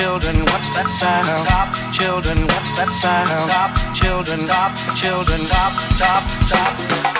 children. What's that sound? Stop, children. What's that sound? Stop, children. Stop, children. Stop, stop, stop.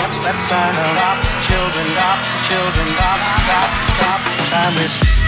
That sound? Stop, children. Stop, children. Stop, stop, stop. Time is.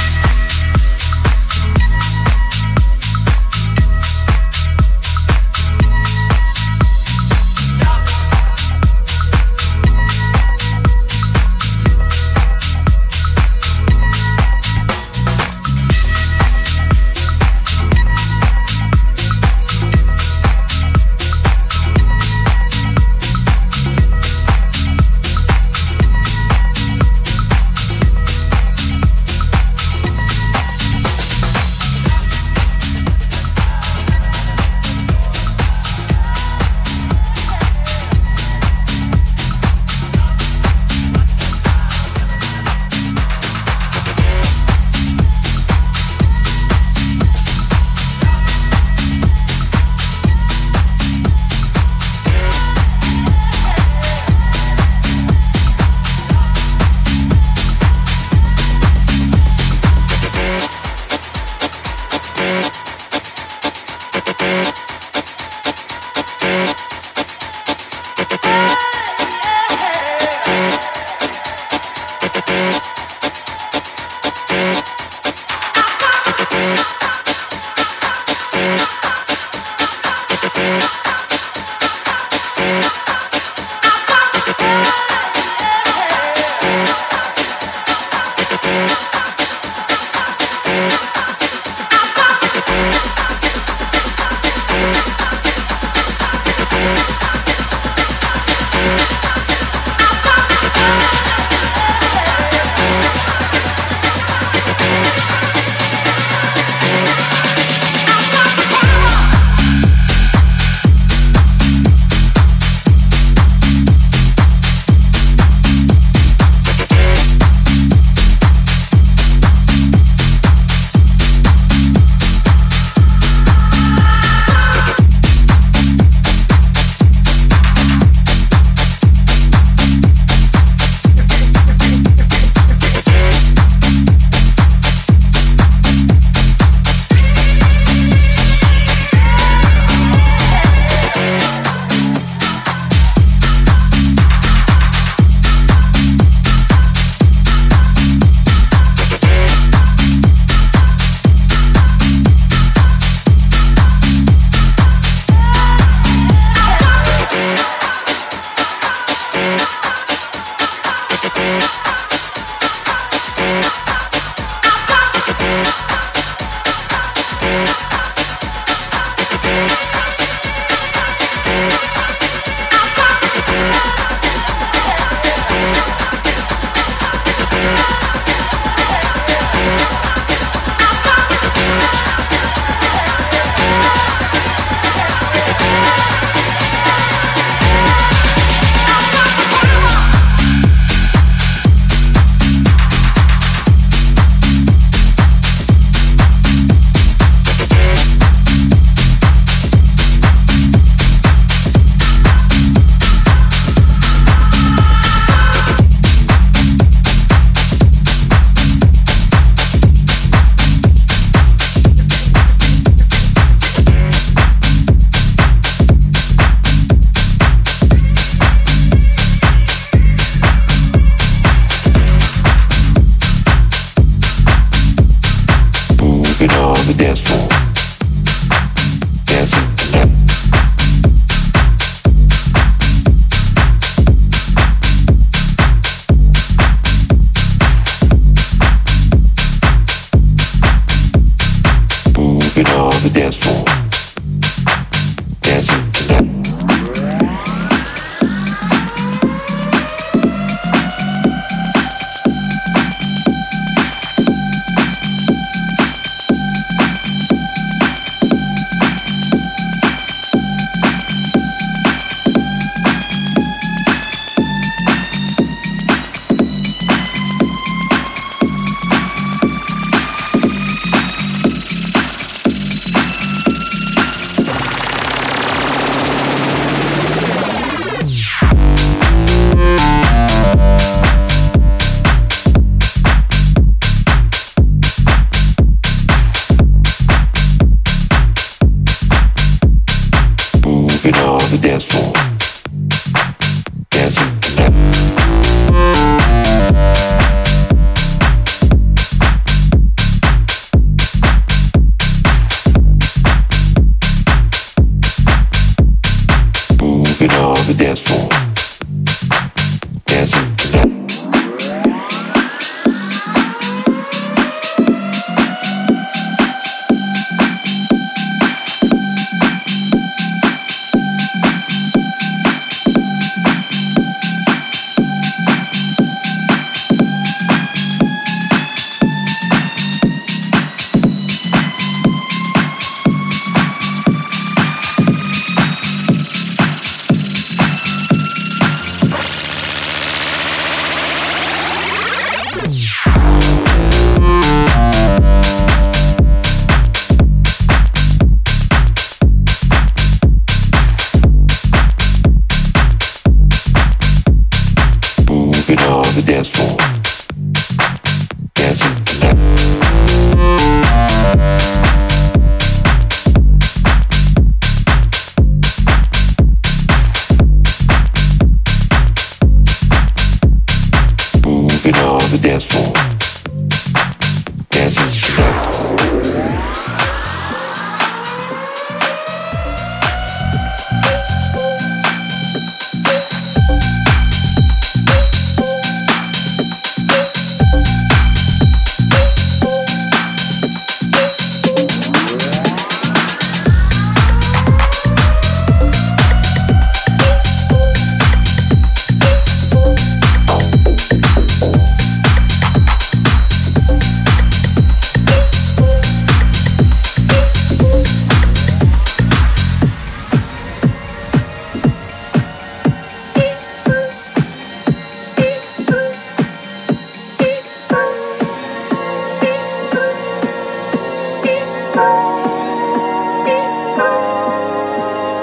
the dance floor.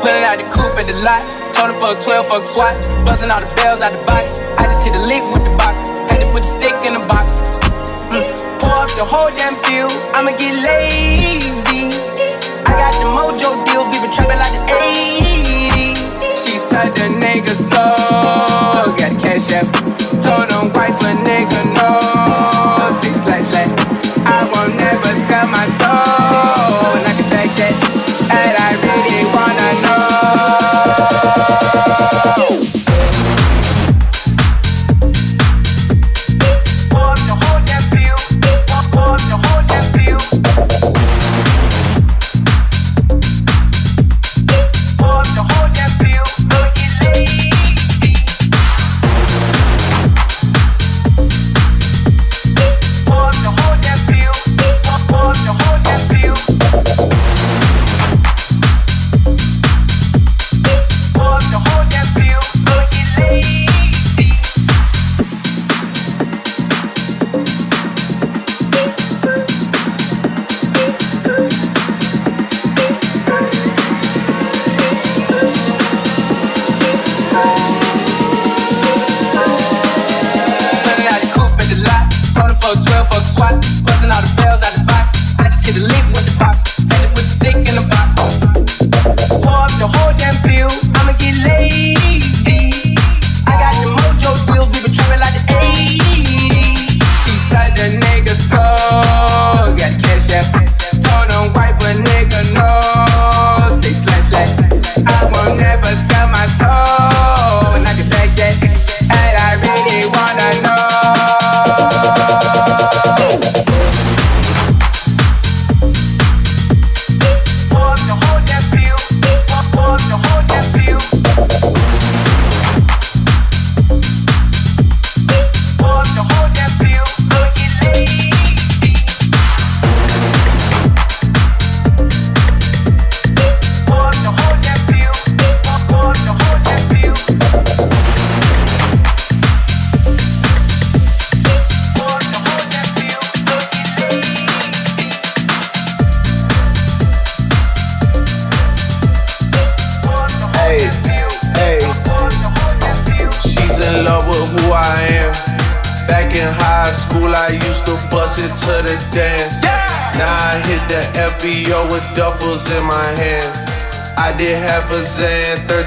Pulling out the coupe at the lot. Told him fuck 12, fuck SWAT. Buzzing all the bells out the box. I just hit a lick with the box. Had to put the stick in the box. Mm. Pour up the whole damn field. I'ma get lazy. I got the mojo deals. We been trapping like the 80s. She said the nigga so. Got cash app. Told him why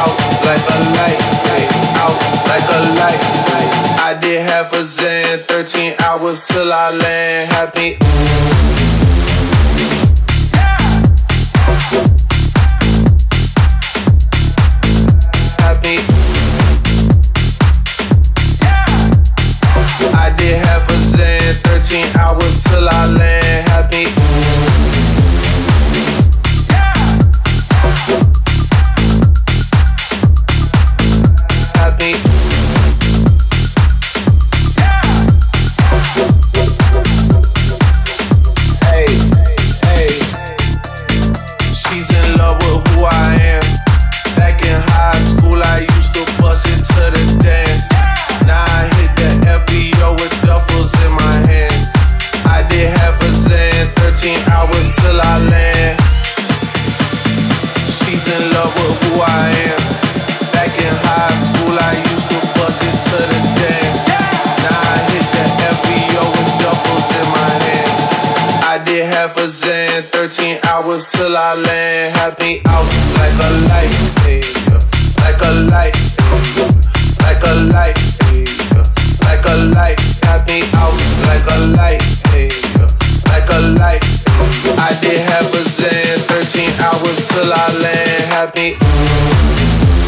Out like a light, out like a light. I did half a Zan, 13 hours till I land. Happy. Happy. I did half a Zan, 13 hours till I land. Happy. 13 hours till I land. She's in love with who I am. Back in high school, I used to bust it to the dance. Now I hit the FBO with duffels in my hand. I did half a Zan, 13 hours till I land. Had me out like a light, hey, like a light, hey, like a light, hey, like a light. Got me out like a light, life. I did have a Zan, 13 hours till I land. Happy. me.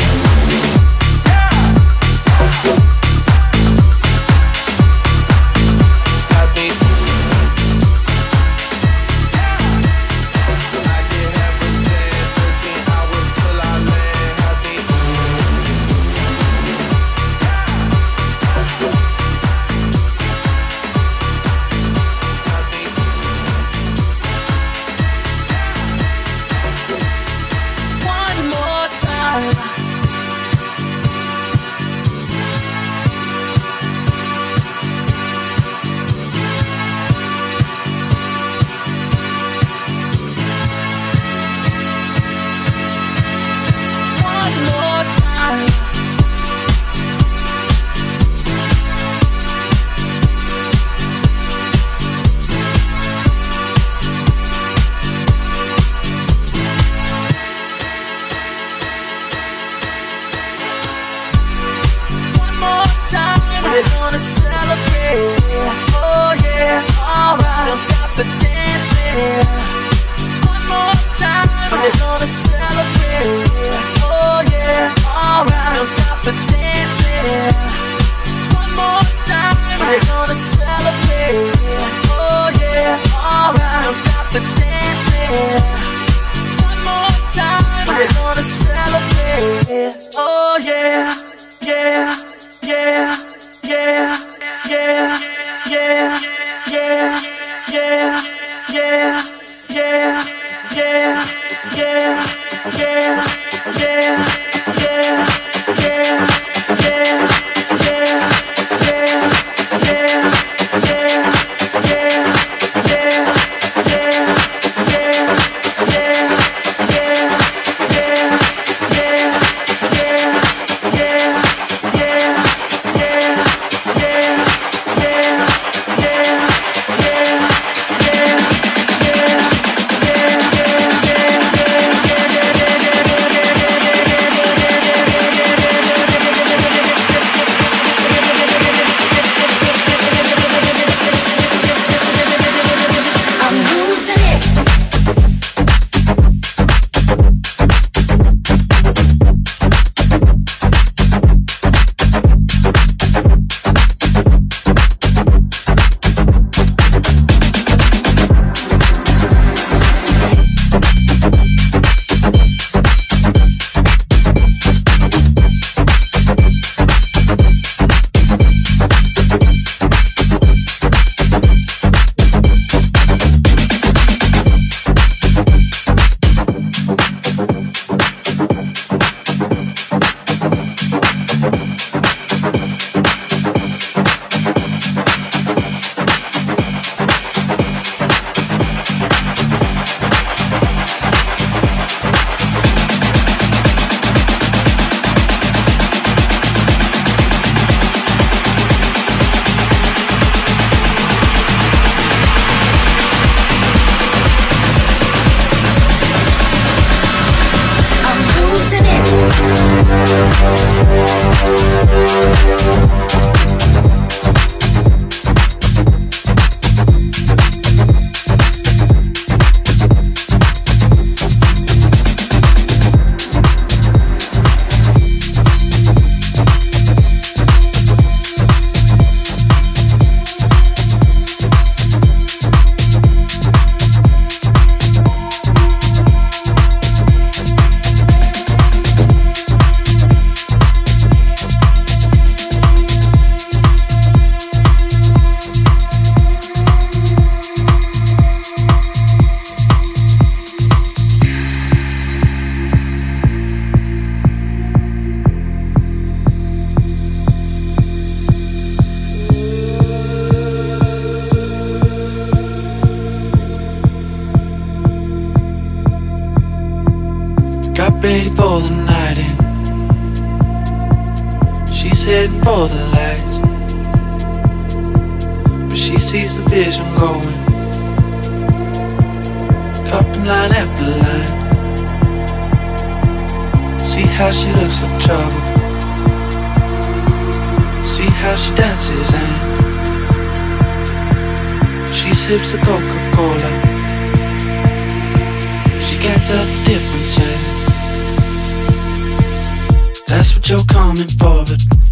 For the lights, but she sees the vision going, cupping line after line. See how she looks like trouble. See how she dances and she sips the Coca-Cola. She can't tell the difference. That's what you're coming for, but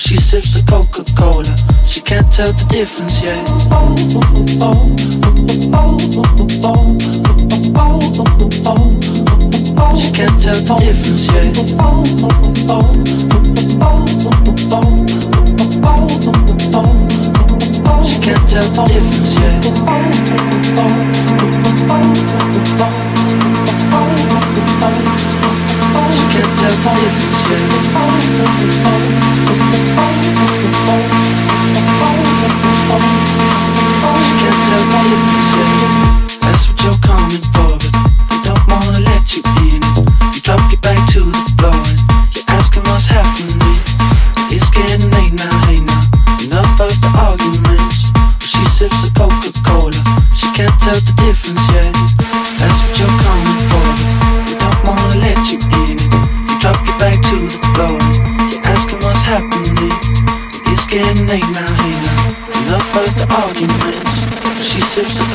She sips the Coca-Cola. She can't tell the difference yet. She can't tell the difference yet. She can't tell the difference yet. She can't tell the difference yet. Can't tell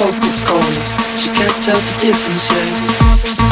She can't tell the difference yet.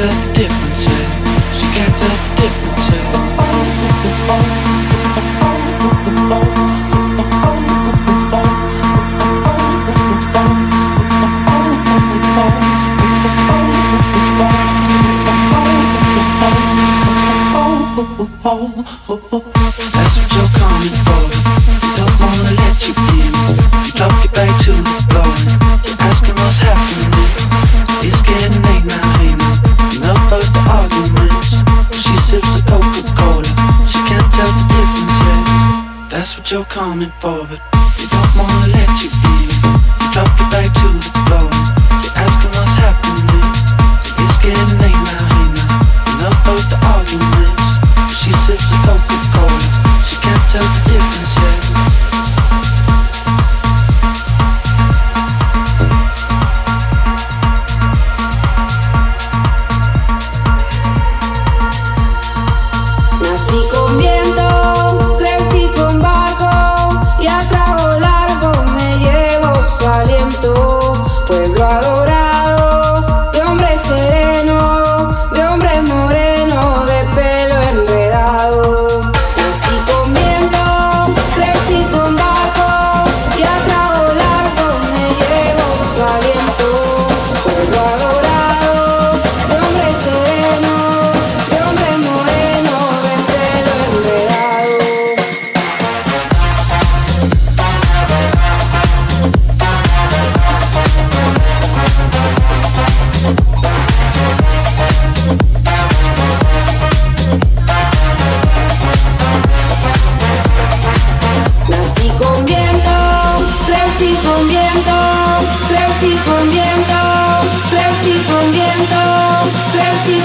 Tell the difference. She can't tell the difference yet. That's coming for,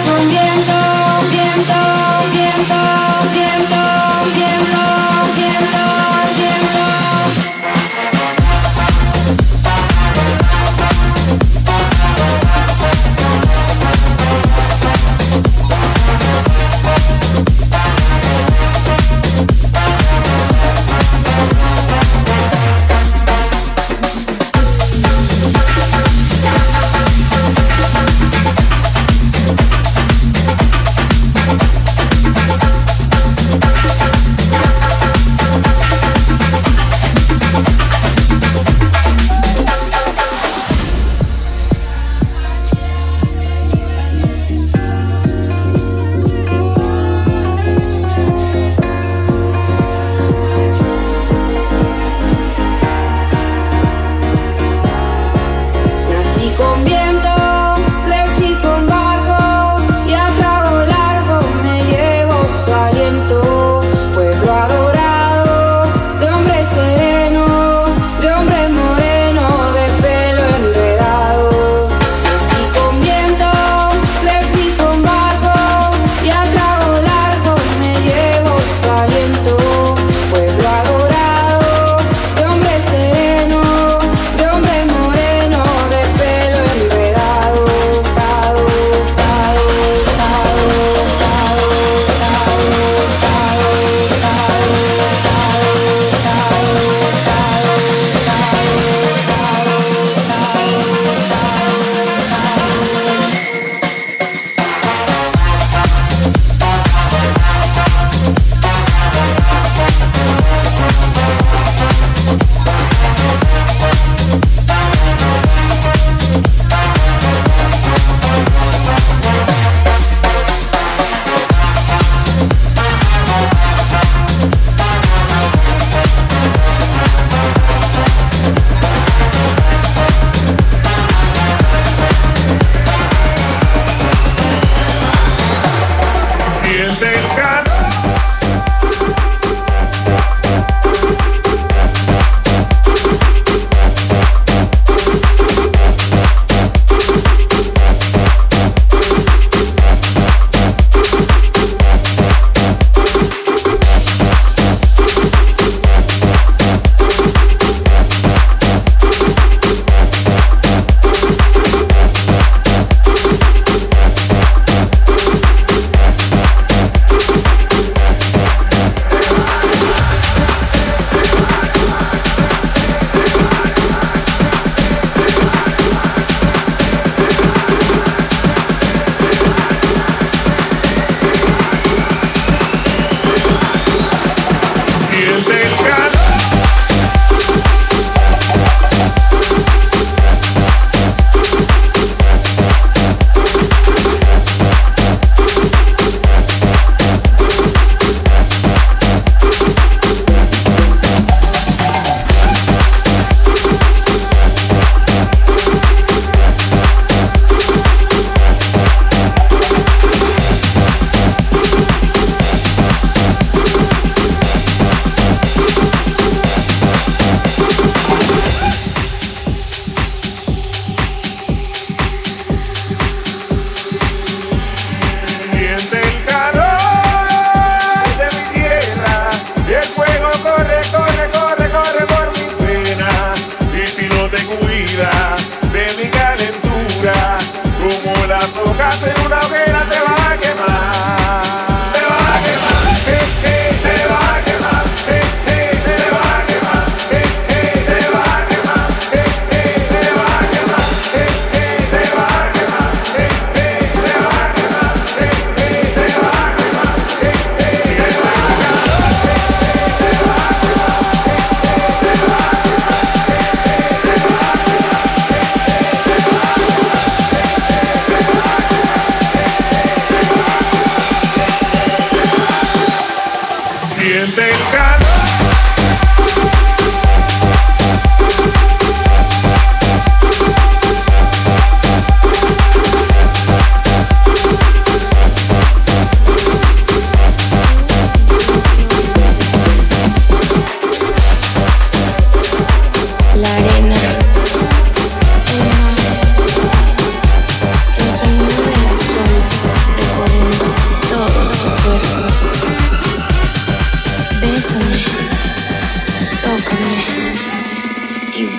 respondiendo.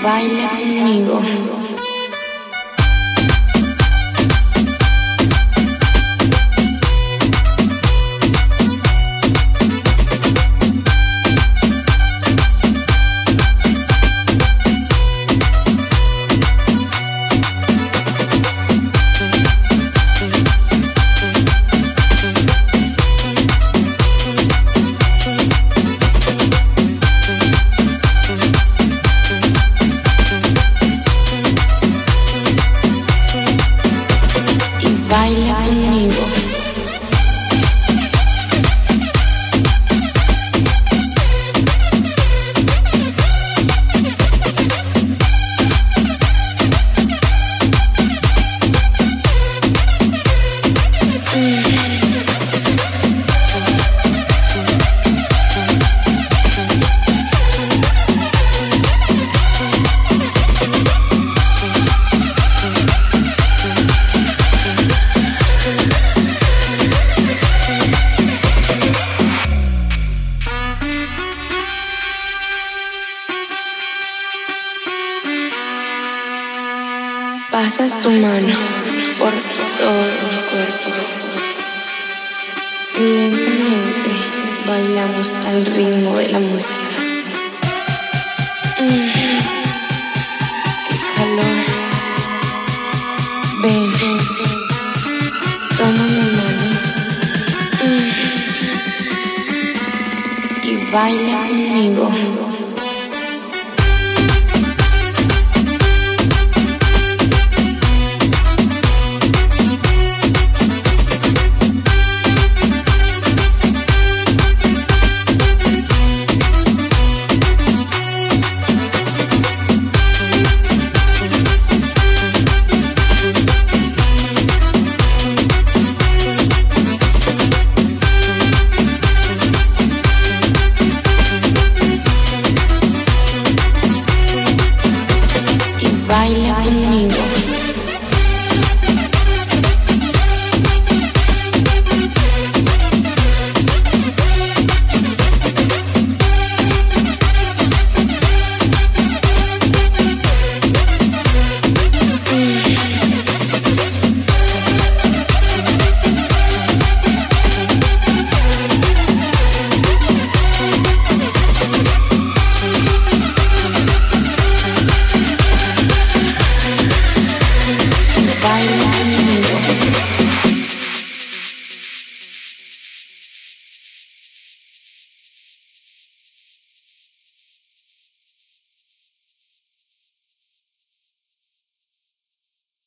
baila conmigo. Pasas tu mano por todo el cuerpo. Y lentamente bailamos al ritmo de la música. Mm. Qué calor. Ven, toma mi mano. Mm. Y baila conmigo.